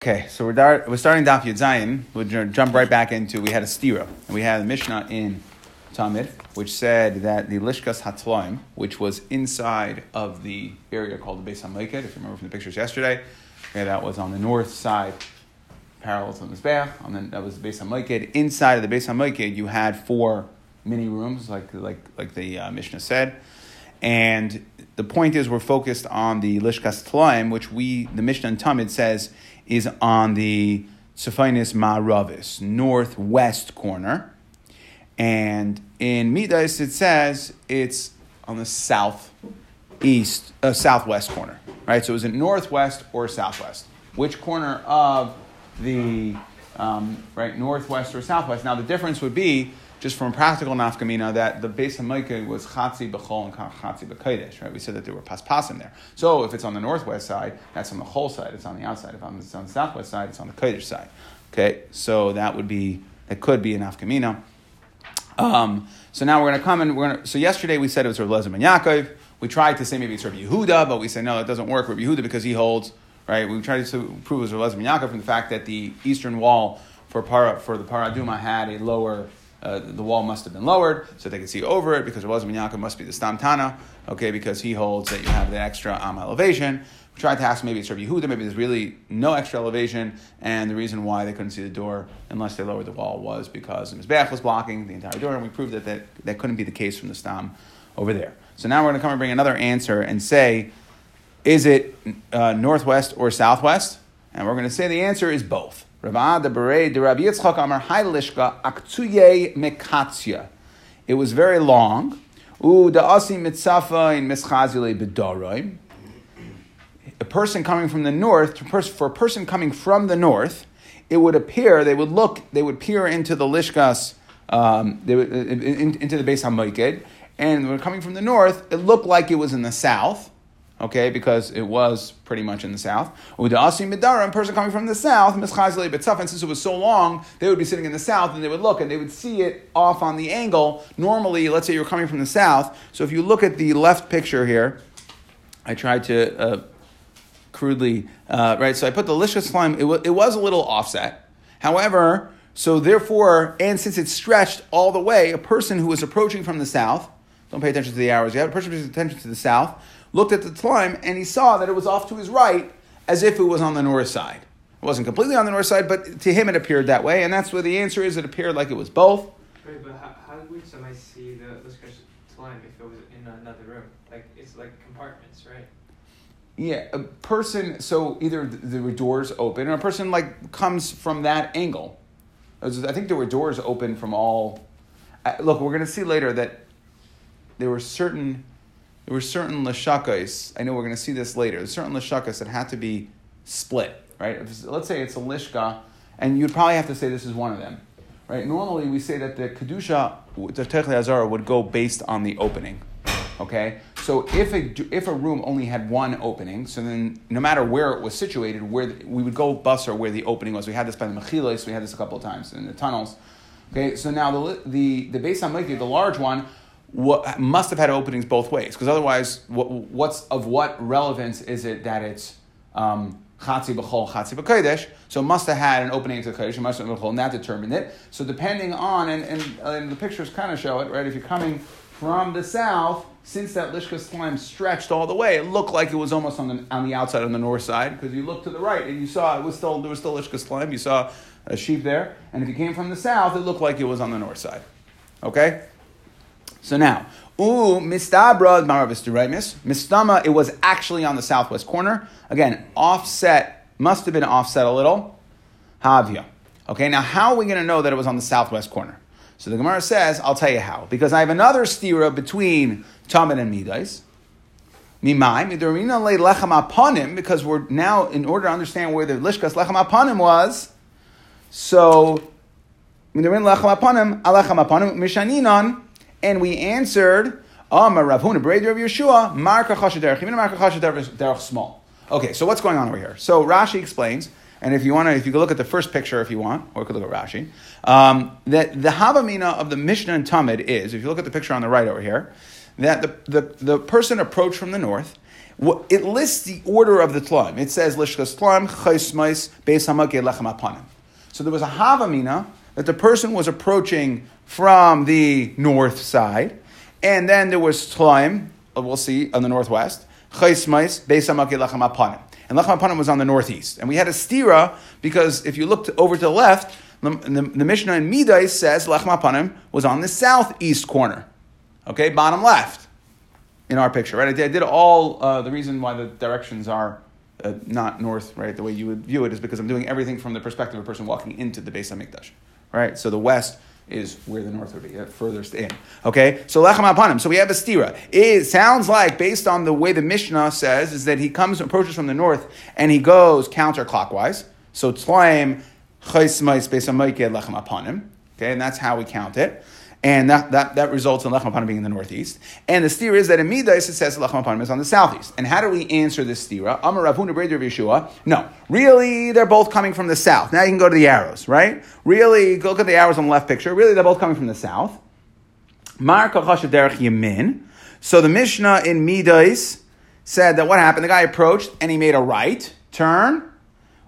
Okay, so we're, dar- we're starting Daf Yud Zayin. We'll jump right back into we had a stira and we had a Mishnah in Tamid which said that the Lishkas Hatloim, which was inside of the area called the Beis Hamiked, if you remember from the pictures yesterday, okay, that was on the north side, parallel to the Mizbeach, then that was the Beis Hamiked. Inside of the Beis Hamiked, you had four mini rooms, like like like the uh, Mishnah said, and the point is we're focused on the Lishkas Tlaim, which we the Mishnah in Tamid says is on the Tzephainis Ma'aravis, northwest corner. And in Midas, it says it's on the southeast, uh, southwest corner, right? So is it northwest or southwest? Which corner of the, um, right, northwest or southwest? Now, the difference would be, just from a practical nafkamina, that the Beis Hamikdash was chatzi b'chol and chatzi b'kodesh, right? We said that there were paspasim there. So if it's on the northwest side, that's on the whole side, it's on the outside. If it's on the southwest side, it's on the kodesh side. Okay, so that would be, that could be a nafkamina. Um, so now we're going to come and we're going to. So yesterday we said it was Rabbi Lezer ben Yaakov. We tried to say maybe it's Rabbi Yehuda, but we said no, it doesn't work. Rabbi Yehuda because he holds right. We tried to prove it was Rabbi Lezer ben Yaakov from the fact that the eastern wall for para, for the Parah Adumah had a lower. Uh, the wall must have been lowered so they could see over it because it wasn't Yaakov must be the Stam Tana, okay, because he holds that you have the extra um, elevation. We tried to ask maybe it's Rabbi Yehuda, maybe there's really no extra elevation, and the reason why they couldn't see the door unless they lowered the wall was because the Mizbeach was blocking the entire door, and we proved that, that that couldn't be the case from the Stam over there. So now we're going to come and bring another answer and say, is it uh, northwest or southwest? And we're going to say the answer is both. It was very long. A person coming from the north, for a person coming from the north, it would appear, they would look, they would peer into the Lishkas, um, they would, in, into the Beis HaMoiked, and when coming from the north, it looked like it was in the south, okay, because it was pretty much in the south. Midara, a person coming from the south, Mischazili Betzaf, and since it was so long, they would be sitting in the south and they would look and they would see it off on the angle. Normally, let's say you're coming from the south, so if you look at the left picture here, I tried to. Uh, crudely, uh, right? So I put the lishkas tlaim, it, w- it was a little offset. However, so therefore, and since it's stretched all the way, a person who was approaching from the south, don't pay attention to the hours yet, a person paying attention to the south, looked at the tlaim and he saw that it was off to his right as if it was on the north side. It wasn't completely on the north side, but to him it appeared that way, and that's where the answer is. It appeared like it was both. Right, but how, how would somebody see the Lishkas tlaim if it was in another room? Like, it's like compartments, right? Yeah, a person. So either there were doors open, or a person like comes from that angle. I think there were doors open from all. Uh, look, we're going to see later that there were certain there were certain lishakos. I know we're going to see this later. Certain lishakos that had to be split. Right. If, let's say it's a lishka, and you'd probably have to say this is one of them. Right. Normally, we say that the kedusha, the techli azara, would go based on the opening. Okay, so if a, if a room only had one opening, so then no matter where it was situated, where the, we would go bus or where the opening was. We had this by the mechilas, we had this a couple of times in the tunnels. Okay, so now the the the Beis Hamikdash, the large one, what, must have had openings both ways, because otherwise, what, what's of what relevance is it that it's um, b'chol, chatzi b'kodesh. So it must have had an opening to the kodesh, must have b'chol, and that determined it. So depending on, and, and, and the pictures kind of show it, right? If you're coming from the south, since that lishka tlaim stretched all the way, it looked like it was almost on the, on the outside on the north side because you looked to the right and you saw it was still there was still lishka tlaim. You saw a sheep there, and if you came from the south, it looked like it was on the north side. Okay. So now, ooh, mistabra maravis Mistama, it was actually on the southwest corner. Again, offset must have been offset a little. Havia. Okay. Now, how are we going to know that it was on the southwest corner? So the Gemara says, I'll tell you how. Because I have another stira between Tamid and Midas. Mimai, midorina le lechem aponim, because we're now, in order to understand where the lishkas lechem aponim was, so, midorin lechem aponim, alechem aponim, mishaninon, and we answered, Amar Rav Huna, of Yeshua, Marka Chashaderech, even Marka small. Okay, so what's going on over here? So Rashi explains and if you want to, if you can look at the first picture, if you want, or you could look at Rashi, um, that the Havamina of the Mishnah and Tamid is, if you look at the picture on the right over here, that the, the, the person approached from the north. it lists the order of the tlaim. It says lishkas tlaim chaismais beis hamakeh lechem. So there was a havamina that the person was approaching from the north side, and then there was tlaim. uh, We'll see on the northwest. Chaismais beis hamakeh apanim. And lechem apanim was on the northeast. And we had a stira because if you looked over to the left, the, the, the Mishnah in Midai says lechem apanim was on the southeast corner. Okay, bottom left in our picture, right? I did, I did all uh, the reason why the directions are uh, not north, right? The way you would view it is because I'm doing everything from the perspective of a person walking into the Beis HaMikdash, right? So the west is where the north would be, uh, furthest in. Okay, so lechem apanim. So we have a stira. It sounds like, based on the way the Mishnah says, is that he comes and approaches from the north and he goes counterclockwise. So tlaim chaismais beis hamayke lechem apanim. Okay, and that's how we count it. And that, that, that results in Lechem being in the northeast. And the steer is that in Midas it says Lechem is on the southeast. And how do we answer this stira? Amar Rav Huna Breder Yeshua. No, really, they're both coming from the south. Now you can go to the arrows, right? Really, go look at the arrows on the left picture. Really, they're both coming from the south. Mar Kachashav Derech Yemin. So the Mishnah in Midas said that what happened? The guy approached and he made a right turn.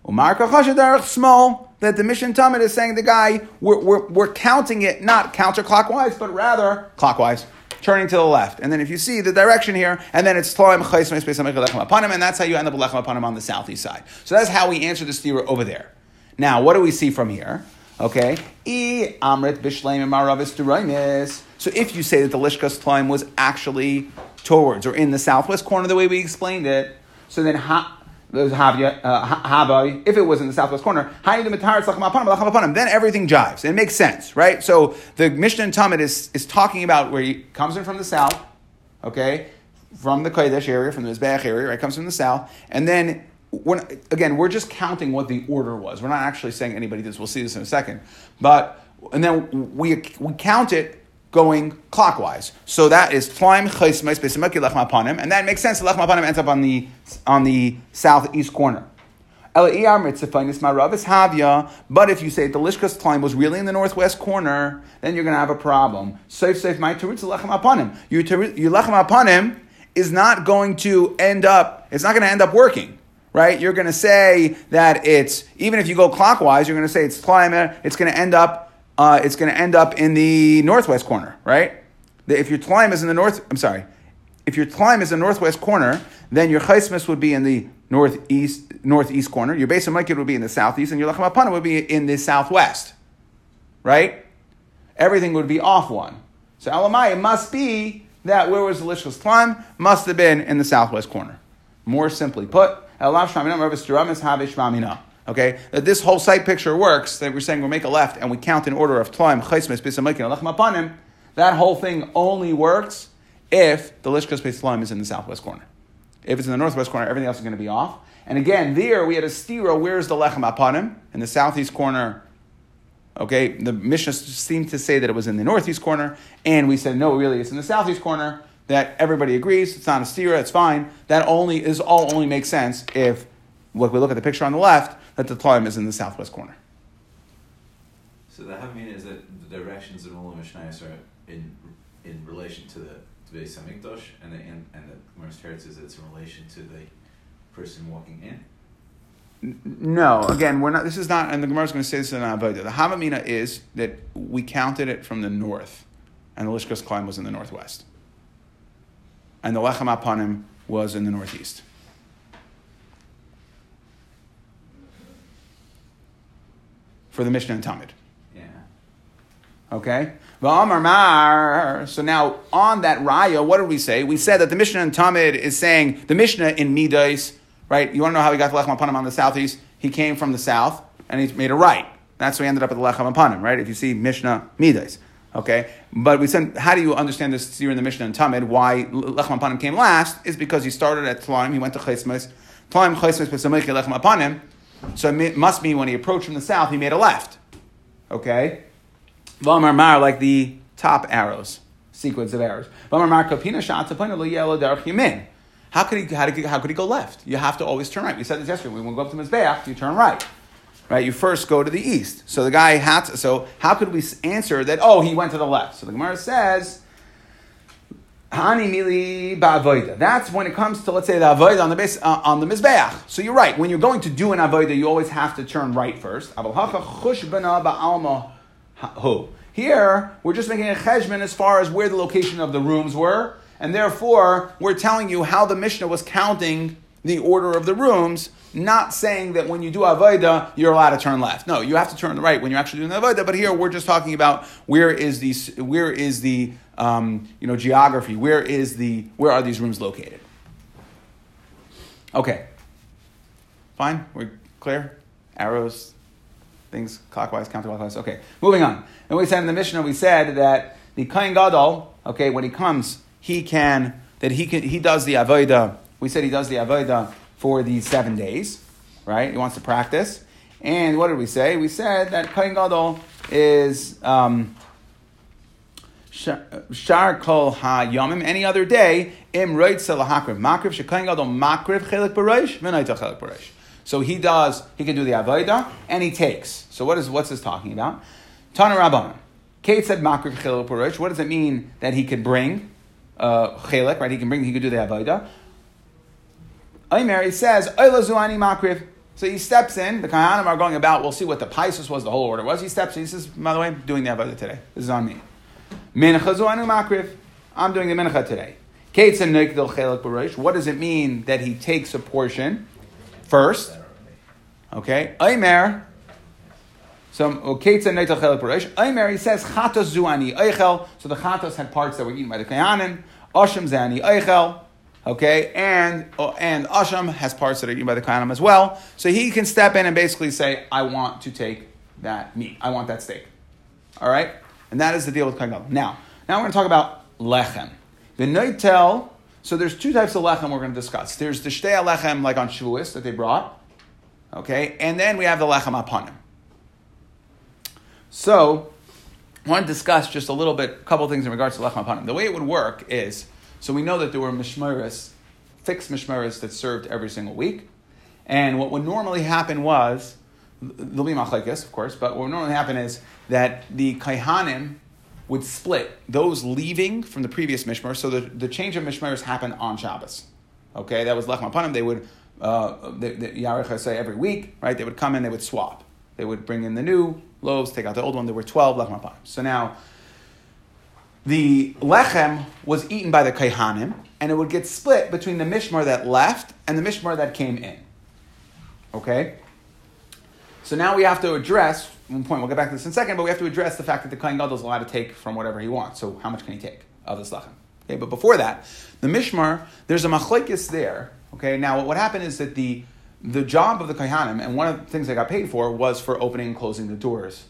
Umar Derech Small that the Mishnah Tamid is saying the guy, we're, we're, we're counting it not counterclockwise, but rather clockwise, turning to the left. And then if you see the direction here, and then it's Tloim Hamikha Lechem Apanim, and that's how you end up Lechem Apanim on the southeast side. So that's how we answer the stira over there. Now, what do we see from here? Okay, E Amrit Maravis. So if you say that the Lishkas Tloim was actually towards or in the southwest corner, the way we explained it, so then ha, uh, Havai, if it was in the southwest corner, then everything jives. It makes sense, right? So the Mishnah and Tamid is, is talking about where he comes in from the south, okay, from the Kodesh area, from the Mizbeach area, right, comes from the south, and then when, again, we're just counting what the order was. We're not actually saying anybody did this. We'll see this in a second. But, and then we, we count it going clockwise. So that is Tlaim Chaismais Besimaki Lechem Apanim, and that makes sense. Lechem Apanim ends up on the on the southeast corner. But if you say the Lishkas Tlaim was really in the northwest corner, then you're going to have a problem. Safe, safe, my Terutz Lechem Apanim. Your Lechem Apanim is not going to end up, it's not going to end up working. Right? You're going to say that it's, even if you go clockwise, you're going to say it's Tlaim, it's going to end up uh, it's going to end up in the northwest corner, right? If your tlaim is in the north, I'm sorry, if your tlaim is in the northwest corner, then your chaismas would be in the northeast northeast corner. Your base of would be in the southeast, and your lechem apana would be in the southwest, right? Everything would be off one. So alamai must be that where was the lishkas tlaim? Must have been in the southwest corner. More simply put, Elav Shmaminah Mervis Shmaminah. Okay, that this whole sight picture works. That we're saying we'll make a left and we count in order of apanim. That whole thing only works if the lishkas base tlaim is in the southwest corner. If it's in the northwest corner, everything else is going to be off. And again, there we had a stira. Where's the lechem apanim in the southeast corner? Okay, the Mishnah seemed to say that it was in the northeast corner, and we said no, really, it's in the southeast corner. That everybody agrees, it's not a stira, it's fine. That only is all only makes sense if, like we look at the picture on the left, that the Tlaim is in the southwest corner. So the Havamina is that the directions of Olam Mishnayos are in in relation to the to Beis Hamikdash, and the and, and the Gemara's Teretz is it's in relation to the person walking in. No, again, we're not. This is not, and the Gemara is going to say this in Avodah. The Havamina is that we counted it from the north, and the Lishkas Tlaim was in the northwest, and the Lechem Apanim was in the northeast. For the Mishnah and Tamid. Yeah. Okay? So now on that raya, what did we say? We said that the Mishnah in Tamid is saying the Mishnah in Midas, right? You want to know how he got the Lechem Apanim on the southeast? He came from the south and he made a right. That's why he ended up at the Lechem Apanim, right? If you see Mishnah Midas. Okay? But we said, how do you understand this here in the Mishnah and Tamid? Why Lechem Apanim came last is because he started at Tlaim, he went to Chesmes. Tlaim, Chesmes, Pesamich, Lechem Apanim. So it must mean when he approached from the south, he made a left. Okay? Vamar Mar, like the top arrows, sequence of arrows. Vamar Mar Kapina Shat. How could he how, did how could he go left? You have to always turn right. We said this yesterday. When we go up to Mizbeach, you turn right. Right? You first go to the east. So the guy had to, so how could we answer that, oh, he went to the left? So the Gemara says. That's when it comes to let's say the avoida on the base uh, on the mizbeach. So you're right. When you're going to do an avoida, you always have to turn right first. Here we're just making a cheshbon as far as where the location of the rooms were, and therefore we're telling you how the Mishnah was counting the order of the rooms. Not saying that when you do avoida, you're allowed to turn left. No, you have to turn right when you're actually doing the avoida. But here we're just talking about where is the where is the um, you know, geography. Where is the where are these rooms located? Okay. Fine. We're clear. Arrows, things clockwise, counterclockwise. Okay. Moving on. And we said in the Mishnah, we said that the Kain Gadol, okay, when he comes, he can that he can he does the avoda. We said he does the avoda for these seven days, right? He wants to practice. And what did we say? We said that Kain Gadol is um, Shar kol ha yomim any other day im roitza lahakriv makriv shekain gadol makriv chelik b'reish v'naita chelik b'reish. So he does. He can do the avodah and he takes. So what is what's this talking about? Tana Rabban. Kate said makriv chelik b'reish. What does it mean that he could bring uh, chelik? Right? He can bring. He could do the avodah. Aimer he says oila zuani makriv. So he steps in. The Kahanim are going about. We'll see what the Pisces was. The whole order was. He steps in. He says, "By the way, I'm doing the avodah today. This is on me." Mincha zuanu makriv. I'm doing the mincha today. What does it mean that he takes a portion first? Okay. Aimer. So Keitza Neitel Chelik B'Reish. Aimer, he says, Chatos Zuani Eichel. So the Chatos had parts that were eaten by the Kayanim. Asham Zani Eichel. Okay, and oh, and Asham has parts that are eaten by the Kayanim as well. So he can step in and basically say, I want to take that meat. I want that steak. All right? And that is the deal with Kohen Now, now we're going to talk about lechem. The noitel, so there's two types of lechem we're going to discuss. There's the shtei lechem, like on Shavuos, that they brought. Okay, and then we have the lechem apanim. So, I want to discuss just a little bit, a couple things in regards to lechem apanim. The way it would work is, so we know that there were mishmeres, fixed mishmeres that served every single week. And what would normally happen was, there'll be machlekes, of course, but what would normally happen is that the kaihanim would split those leaving from the previous mishmar. So the, the change of mishmars happened on Shabbos. Okay, that was lechem apanim. They would uh, the, the say every week, right? They would come in, they would swap. They would bring in the new loaves, take out the old one. There were twelve lechem apanim. So now the lechem was eaten by the kaihanim, and it would get split between the mishmar that left and the mishmar that came in. Okay. So now we have to address one point. We'll get back to this in a second, but we have to address the fact that the kohen gadol is allowed to take from whatever he wants. So how much can he take of this lechem? Okay, but before that, the mishmar there's a machlekes there. Okay, now what happened is that the the job of the kohanim and one of the things they got paid for was for opening and closing the doors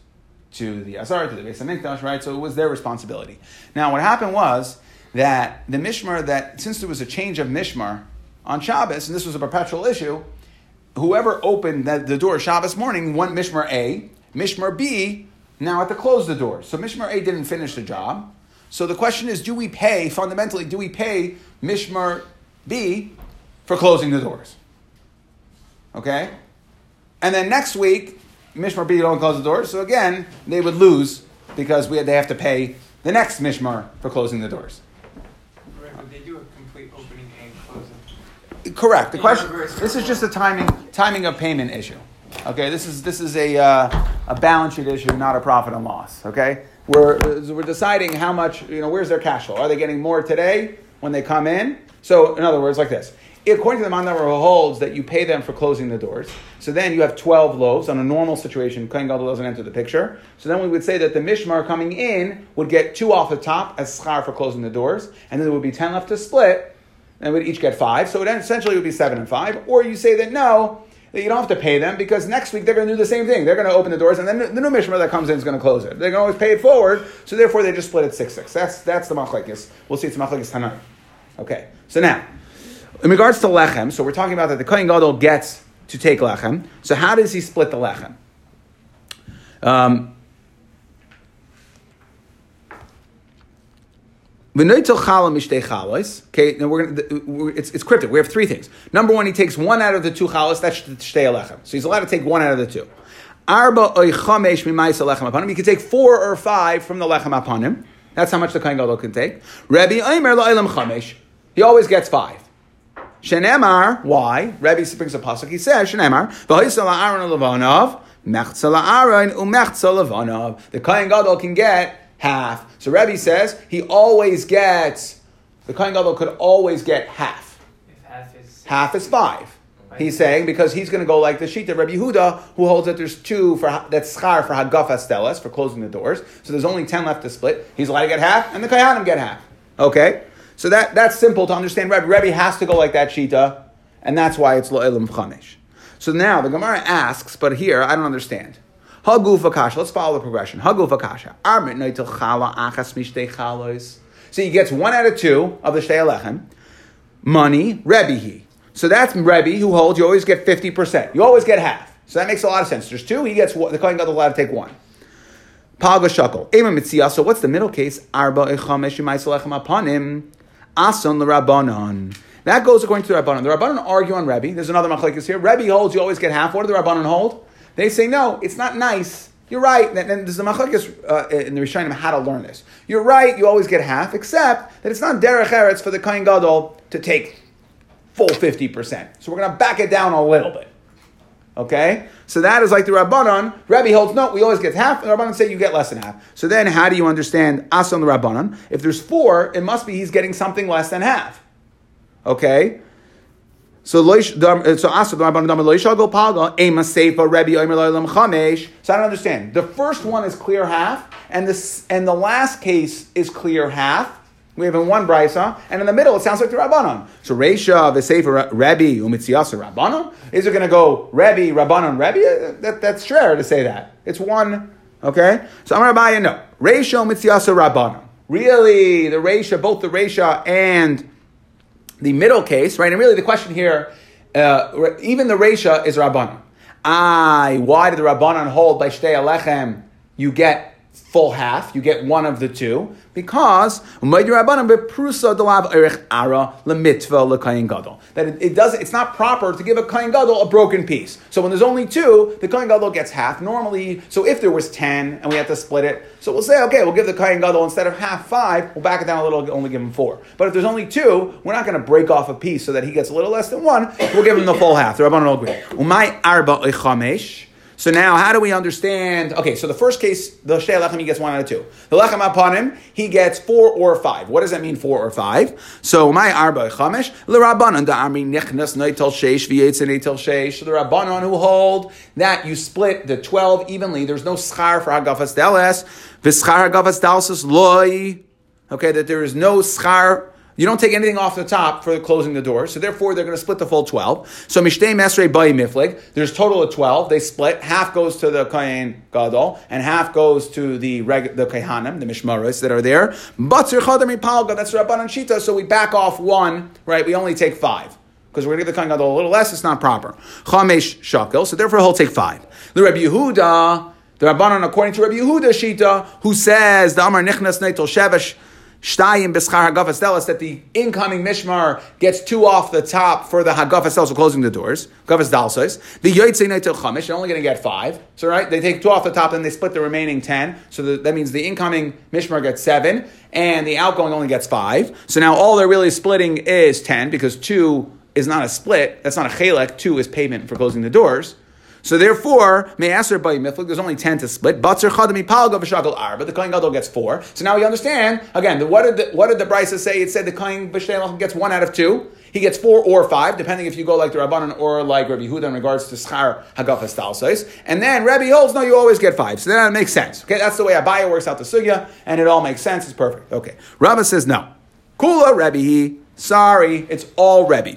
to the Azar, to the Beis Hamikdash, right? So it was their responsibility. Now what happened was that the mishmar that since there was a change of mishmar on Shabbos, and this was a perpetual issue, whoever opened the, the door Shabbos morning went Mishmar A, Mishmar B now had to close the door. So Mishmar A didn't finish the job. So the question is, do we pay, fundamentally, do we pay Mishmar B for closing the doors? Okay? And then next week, Mishmar B don't close the doors, so again, they would lose because we, they have to pay the next Mishmar for closing the doors. Correct. The question. This is just a timing timing of payment issue. Okay. This is this is a uh, a balance sheet issue, not a profit and loss. Okay. We're we're deciding how much you know. Where's their cash flow? Are they getting more today when they come in? So in other words, like this. According to the Mandamar holds that you pay them for closing the doors. So then you have 12 loaves. On a normal situation, Kohen Gadol doesn't enter the picture. So then we would say that the Mishmar coming in would get two off the top as schar for closing the doors, and then there would be 10 left to split, and we'd each get five. So essentially it essentially would be seven and five. Or you say that no, that you don't have to pay them because next week they're going to do the same thing. They're going to open the doors, and then the new mishmar that comes in is going to close it. They're going to always pay it forward, so therefore they just split it six six. That's that's the machlekes. We'll see it's machlekes tanai. Okay. So now, in regards to lechem, so we're talking about that the kohen gadol gets to take lechem. So how does he split the lechem? Um, Okay, now we're gonna, it's, it's cryptic. We have three things. Number one, he takes one out of the two chalas, that's shtei alechem. So he's allowed to take one out of the two. Arba alechem apanim. He can take four or five from the lechem apanim. That's how much the Kohen Gadol can take. Rebbe Omer La'ilam Chamesh. He always gets five. Shenemar, why? Rebbe brings a pasuk. He says, Shenemar, v'hoisel ha'aron levanav, mechza la'aron u'mechza levanav. The Kohen Gadol can get half. So Rebbe says he always gets. The Kohen Gadol could always get half. If half is Half is five. He's saying because he's going to go like the Shita Rebbe Yehuda, who holds that there's two for that's schar for Hagaf Astelas for closing the doors. So there's only ten left to split. He's allowed to get half, and the Kayanim get half. Okay, so that that's simple to understand. Rebbe Rebbe has to go like that Shita, and that's why it's Lo'elim Chamesh. So now the Gemara asks, but here I don't understand. Haguf Akasha. Let's follow the progression. Haguf Akasha. Armit Noitel Chala Achas Mishtei Chalos. So he gets one out of two of the Shtei Alechem. Money, Rebbe he. So that's Rebbe who holds you always get 50%. You always get half. So that makes a lot of sense. There's two, he gets the Kohen Gadol allowed to take one. Palga Shakel. So what's the middle case? Arba Echamesh apanim. L'Rabbanon. That goes according to the Rabbanon. The Rabbanon argue on Rebbe. There's another machlekes here. Rebbe holds you always get half. What do the Rabbanon hold? They say no, it's not nice. You're right. And there's a machlekes uh, in the Rishonim how to learn this. You're right. You always get half, except that it's not derech eretz for the Kohen Gadol to take full 50%. So we're going to back it down a little bit. Okay? So that is like the Rabbanon. Rabbi holds, no, we always get half, and the Rabbanon say you get less than half. So then how do you understand Asan the Rabbanon? If there's four, it must be he's getting something less than half. Okay? So so Asa the Rabbanon palga ema seifa Rabbi chamesh. So I don't understand. The first one is clear half, and this and the last case is clear half. We have in one brisa, and in the middle it sounds like the Rabbanon. So Reisha v'Sefer Rabbi umitziyasa Rabbanon. Is it going to go Rabbi Rabbanon Rabbi? That, that's rare to say that. It's one. Okay. So I'm Rabbi no Reisha umitziyasa Rabbanon. Really, the Reisha, both the Reisha and the middle case, right? And really, the question here, uh, even the Resha is Rabbanon. I, why did the Rabbanon hold by Shtei Alechem? You get full half, you get one of the two, because that it, it does it's not proper to give a kain gadol a broken piece. So when there's only two, the kain gadol gets half. Normally, so if there was ten and we had to split it, so we'll say okay, we'll give the kain gadol instead of half five, we'll back it down a little, only give him four. But if there's only two, we're not going to break off a piece so that he gets a little less than one. We'll give him the full half. The Rabbanon will agree. Arba. So now, how do we understand? Okay, so the first case, the Shtei Lechem, he gets one out of two. The Lechem apanim, he gets four or five. What does that mean, four or five? So, my Arba Chamesh, L'Rabbanon, da Amri Nichnas Neitel Sheish, V'yetzin Neitel Sheish. The Rabbanon who hold that you split the 12 evenly. There's no schar for Hagafas Deles. V'schar Hagafas Deles loy. Okay, that there is no schar you don't take anything off the top for closing the door, so therefore they're going to split the full 12. So Mishtei Mesrei Bayi Miflig, there's total of 12. They split. Half goes to the Kohen Gadol, and half goes to the reg- the Kehanim, the Mishmaros that are there. Batzir Chadami Palga, that's Rabbanan Shita, so we back off one, right? We only take five. Because we're going to give the Kohen Gadol a little less, it's not proper. Chamesh Shakel, so therefore he'll take five. The Rabbi Yehuda, the Rabbanan, according to Rabbi Yehuda Shita, who says, the Amar Nichnas Neitel Shevesh, Shtayim b'schar hagaf astelas that the incoming mishmar gets two off the top for the hagaf astelas for closing the doors. Gavas dalsos. The yotzei neitel chamish. They're only going to get five. So right, they take two off the top, and they split the remaining ten. So the, that means the incoming mishmar gets seven, and the outgoing only gets five. So now all they're really splitting is ten because two is not a split. That's not a chelek. Two is payment for closing the doors. So therefore, me'aser by miflik, there's only ten to split. Batzer chadami palga v'shagol ar, but the kohen gadol gets four. So now we understand again. The, what did the, what did the say? It said the kohen gets one out of two. He gets four or five, depending if you go like the Rabbanon or like Rabbi Huda in regards to schar hagafas talsais. And then Rabbi holds, no, you always get five. So then it makes sense. Okay, that's the way Abaye works out the sugya, and it all makes sense. It's perfect. Okay, Rabbi says no. Kula Rabbi, sorry, it's all Rabbi.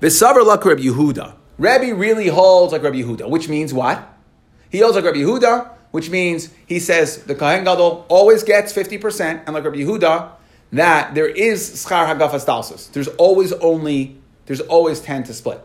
V'savar lak Rabbi Yehuda. Rabbi really holds like Rabbi Yehuda, which means what? He holds like Rabbi Yehuda, which means he says the Kohen Gadol always gets 50%, and like Rabbi Yehuda, that there is schar hagafas dalsus. There's always only, there's always 10 to split.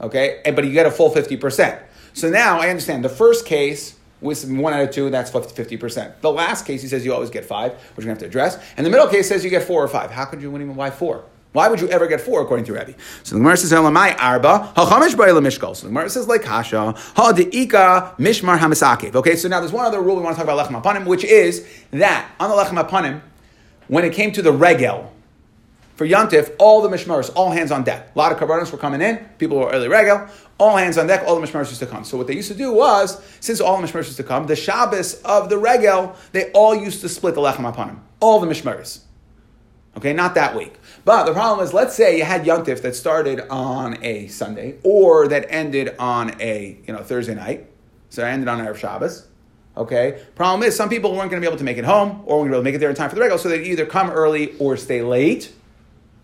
Okay? But you get a full 50%. So now I understand. The first case with one out of two, that's 50%. The last case, he says you always get five, which we're going to have to address. And the middle case says you get four or five. How could you win even? Why four? Why would you ever get four according to Rebbe? So the Gemara says, "Elamai arba hachamish ba'ila mishkal." So the Gemara says, like kasha ha deika mishmar hamisakev. Okay, so now there's one other rule we want to talk about lechem apanim, which is that on the lechem apanim, when it came to the regel for Yantif, all the mishmaris, all hands on deck. A lot of karbanos were coming in. People were early regel. All hands on deck. All the mishmaris used to come. So what they used to do was, since all the mishmaris used to come, the Shabbos of the regel, they all used to split the lechem apanim. All the mishmaris. Okay, not that week. But the problem is, let's say you had Yantif that started on a Sunday or that ended on a you know Thursday night. So it ended on Erev Shabbos. Okay. Problem is, some people weren't going to be able to make it home or weren't going to be able to make it there in time for the regel, so they'd either come early or stay late.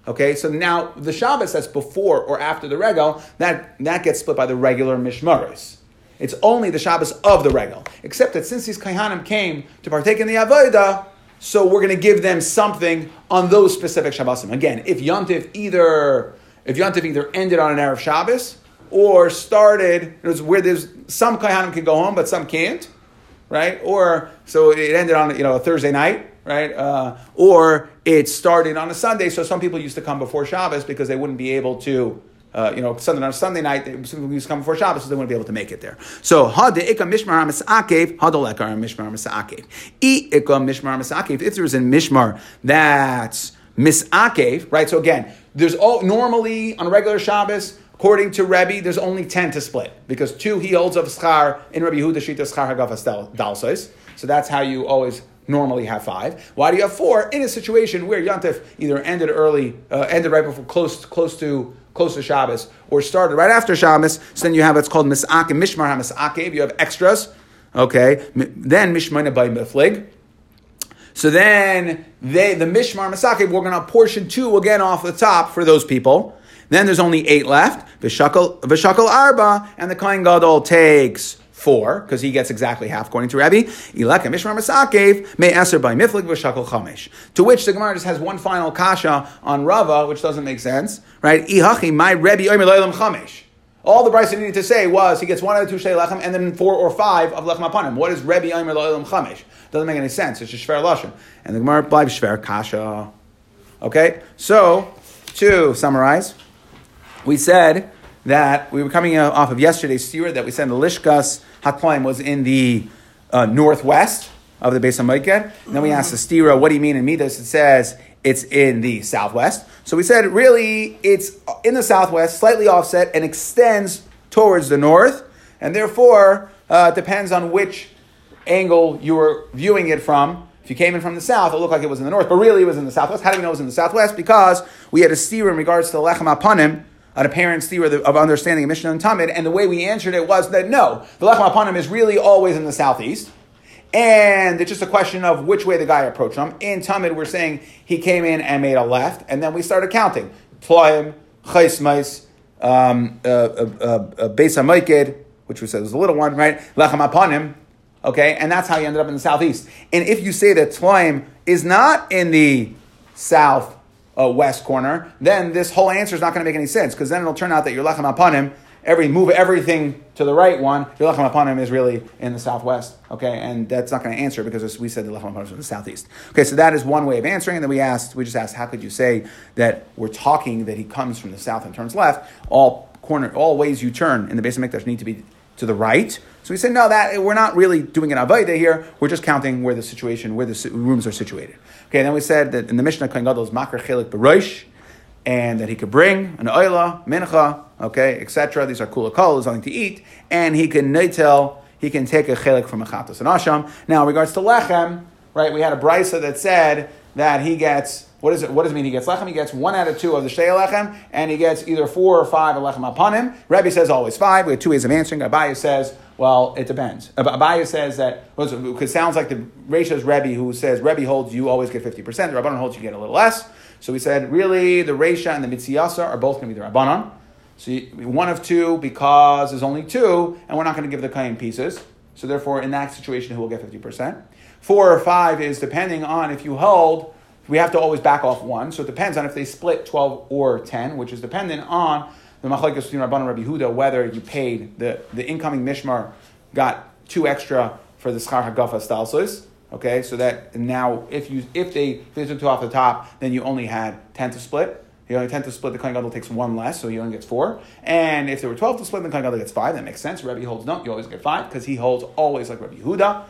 Okay, so now the Shabbos that's before or after the regal, that, that gets split by the regular Mishmaris. It's only the Shabbos of the regal. Except that since these Kaihanim came to partake in the Avodah, so we're going to give them something on those specific Shabbosim. Again, if Yontif either if Yontif either ended on an Erev Shabbos or started, it was where there's some Kaihanim can go home, but some can't, right? Or so it ended on you know a Thursday night, right? Uh, or it started on a Sunday, so some people used to come before Shabbos because they wouldn't be able to. Uh, you know, Sunday on Sunday night, some people to come before Shabbos, so they wouldn't be able to make it there. So, ha de ikam mishmar misakev, ha dolekar mishmar misakev. I ikam mishmar misakev. If there is a mishmar that's misakev, right? So again, there's all normally on a regular Shabbos, according to Rebbe, there's only ten to split because two he holds of schar in Rebbe Huda Shita schar hagafas dalsos. So that's how you always normally have five. Why do you have four in a situation where Yantif either ended early, uh, ended right before close close to close to Shabbos, or started right after Shabbos? So then you have what's called misakev, mishmar misakev. You have extras. Okay, then mishmar by miflig. So then they the mishmar misakev we're going to portion two again off the top for those people. Then there's only eight left. V'shakal arba, and the kohen gadol takes four, because he gets exactly half according to Rabbi. Ilaka Mishmar Masakev may answer by Miflik v'shakol chamesh. To which the Gemara just has one final kasha on Rava, which doesn't make sense, right? Ihachi my Rebbe Omer Loilam chamesh. All the brisa needed to say was he gets one out of two shtei lechem and then four or five of lechem apanim. What is Rebbe Omer Loilam chamesh? Doesn't make any sense. It's just shver lashon, and the Gemara replies shver kasha. Okay, so to summarize, we said that we were coming off of yesterday's stira that we said the Lishkas Hatlaim was in the uh, northwest of the Beis HaMikdash. Then we asked the stira, what do you mean in Midas? It says it's in the southwest. So we said really it's in the southwest, slightly offset, and extends towards the north. And therefore, uh, depends on which angle you were viewing it from. If you came in from the south, it looked like it was in the north, but really it was in the southwest. How do we know it was in the southwest? Because we had a steer in regards to the Lechem Apanim, an apparent theory of understanding of Mishnah and Tamid, and the way we answered it was that no, the Lechem Apanim is really always in the southeast, and it's just a question of which way the guy approached them. In Tamid, we're saying he came in and made a left, and then we started counting. Tloim, Chaismais, um, uh, uh, uh, Beis HaMoiked, which we said was a little one, right? Lechem Apanim, okay? And that's how you ended up in the southeast. And if you say that Tloim is not in the south uh, west corner, then this whole answer is not going to make any sense because then it'll turn out that your lechem apanim, every move everything to the right one, your lechem apanim is really in the southwest. Okay, and that's not going to answer because we said the lechem apanim is in the southeast. Okay, so that is one way of answering. And then we asked, we just asked, how could you say that we're talking that he comes from the south and turns left? All corner, all ways you turn in the Beis HaMikdash need to be to the right. So we said, no, that we're not really doing an avodah here. We're just counting where the situation, where the rooms are situated. Okay, then we said that in the Mishnah, Kohen Gadol is makar chelik barosh, and that he could bring an oila, mincha, okay, etc. These are kula kol, something to eat, and he can neitel, he can take a chelik from a chatos and asham. Now, in regards to lechem, right, we had a brisa that said that he gets what, is it, what does it mean he gets lechem? He gets one out of two of the shtei lechem, and he gets either four or five of lechem apanim. Rebbe says always five. We have two ways of answering. Abaye says, well, it depends. Abaye says that, because it sounds like the Reisha's Rebbe who says, Rebbe holds you always get 50%, the Rabbanon holds you get a little less. So we said, really, the Reisha and the Mitziyasa are both going to be the Rabbanon. So you, one of two because there's only two, and we're not going to give the kain pieces. So therefore, in that situation, who will get 50%? Four or five is depending on if you hold we have to always back off one. So it depends on if they split 12 or 10, which is dependent on the Machlekes between Rabban and Rabbi Huda, whether you paid the, the incoming Mishmar got two extra for the Schar Hagafa Stalsos. Okay, so that now if you if they if two off the top, then you only had 10 to split. You only 10 to split, the Kohen Gadol takes one less, so he only gets four. And if there were 12 to split, the Kohen Gadol gets five. That makes sense. Rebbe holds no, you always get five, because he holds always like Rebbe Yehuda,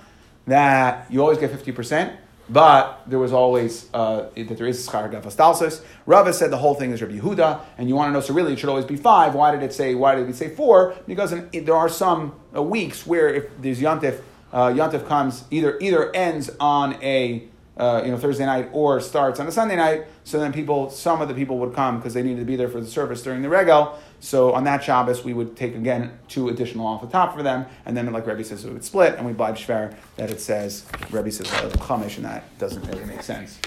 that you always get 50%. But there was always uh, that there is schar gafastalsis. Rava said the whole thing is Rabbi Yehuda, and you want to know. So really, it should always be five. Why did it say? Why did we say four? Because in, there are some uh, weeks where if there's yontif, uh, yontif comes either either ends on a uh, you know Thursday night or starts on a Sunday night. So then people, some of the people would come because they needed to be there for the service during the regal. So on that Shabbos, we would take again two additional off the top for them, and then like Rebbe says, we would split, and we blind shver that it says Rebbe says Chumash, and that doesn't really make sense.